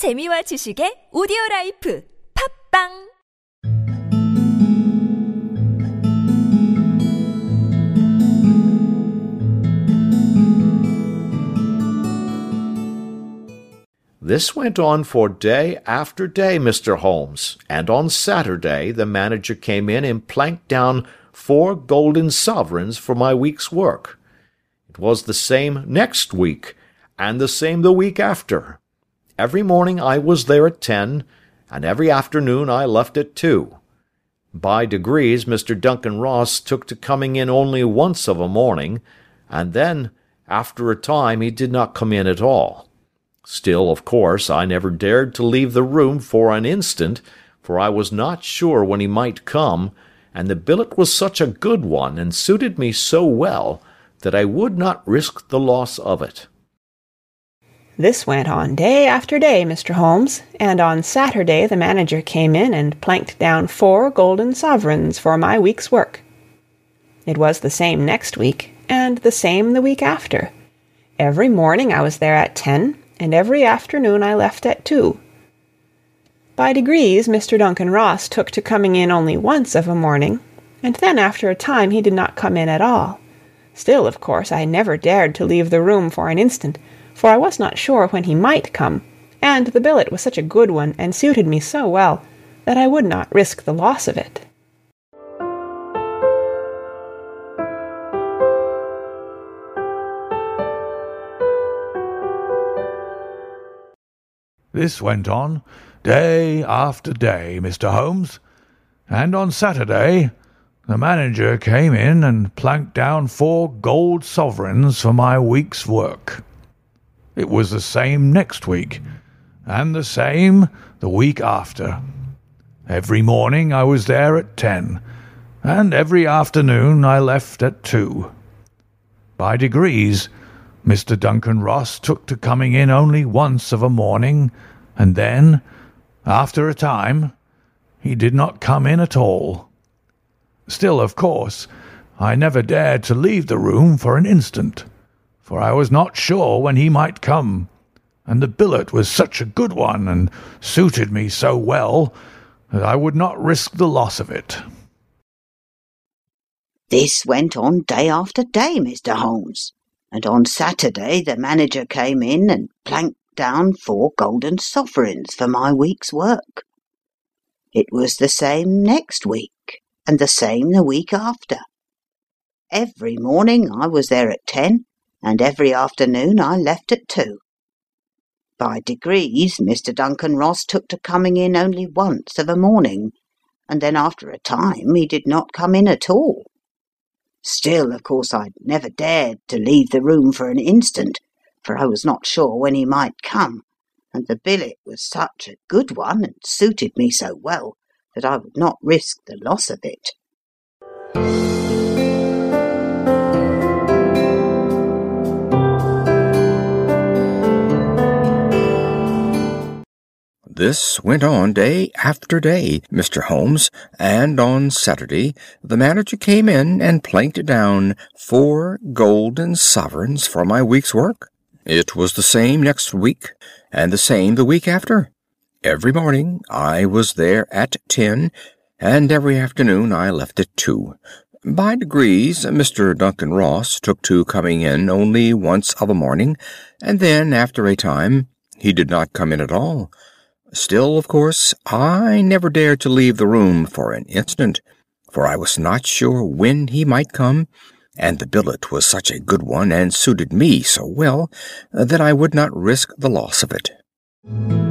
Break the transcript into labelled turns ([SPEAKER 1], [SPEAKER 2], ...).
[SPEAKER 1] 재미와 지식의 오디오 라이프 팝빵
[SPEAKER 2] This went on for day after day, Mr. Holmes, and on Saturday the manager came in and planked down four golden sovereigns for my week's work. It was the same next week, and the same the week after. Every morning I was there at ten, and every afternoon I left at two. By degrees Mr. Duncan Ross took to coming in only once of a morning, and then, after a time, he did not come in at all. Still, of course, I never dared to leave the room for an instant, for I was not sure when he might come, and the billet was such a good one, and suited me so well, that I would not risk the loss of it.
[SPEAKER 3] This went on day after day, Mr. Holmes, and on Saturday the manager came in and planked down four golden sovereigns for my week's work. It was the same next week, and the same the week after. Every morning I was there at ten, and every afternoon I left at two. By degrees Mr. Duncan Ross took to coming in only once of a morning, and then after a time he did not come in at all. Still, of course, I never dared to leave the room for an instant, for I was not sure when he might come, and the billet was such a good one and suited me so well that I would not risk the loss of it.
[SPEAKER 4] This went on day after day, Mr. Holmes, and on Saturday the manager came in and planked down four gold sovereigns for my week's work. It was the same next week, and the same the week after. Every morning I was there at ten, and every afternoon I left at two. By degrees, Mr. Duncan Ross took to coming in only once of a morning, and then, after a time, he did not come in at all. Still, of course, I never dared to leave the room for an instant, for I was not sure when he might come, and the billet was such a good one and suited me so well that I would not risk the loss of it.
[SPEAKER 5] This went on day after day, Mr. Holmes, and on Saturday the manager came in and planked down four golden sovereigns for my week's work. It was the same next week, and the same the week after. Every morning I was there at ten, and every afternoon I left at two. By degrees Mr. Duncan Ross took to coming in only once of a morning, and then after a time he did not come in at all. Still, of course, I never dared to leave the room for an instant, for I was not sure when he might come, and the billet was such a good one and suited me so well that I would not risk the loss of it.
[SPEAKER 6] This went on day after day, Mr. Holmes, and on Saturday the manager came in and planked down four golden sovereigns for my week's work. It was the same next week, and the same the week after. Every morning I was there at ten, and every afternoon I left at two. By degrees Mr. Duncan Ross took to coming in only once of a morning, and then, after a time, he did not come in at all. Still, of course, I never dared to leave the room for an instant, for I was not sure when he might come, and the billet was such a good one and suited me so well that I would not risk the loss of it.